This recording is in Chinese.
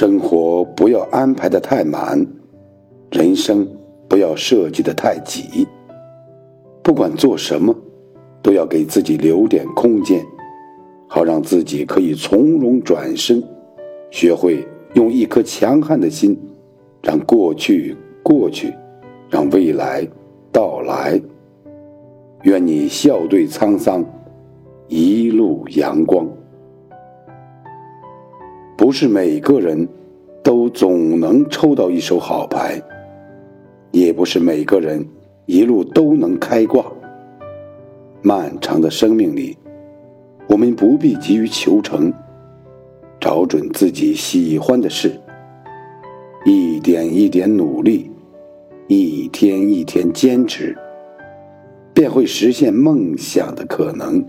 生活不要安排的太满，人生不要设计的太挤。不管做什么，都要给自己留点空间，好让自己可以从容转身，学会用一颗强悍的心，让过去过去，让未来到来。愿你笑对沧桑，一路阳光。不是每个人都总能抽到一手好牌，也不是每个人一路都能开挂。漫长的生命里，我们不必急于求成，找准自己喜欢的事，一点一点努力，一天一天坚持，便会实现梦想的可能。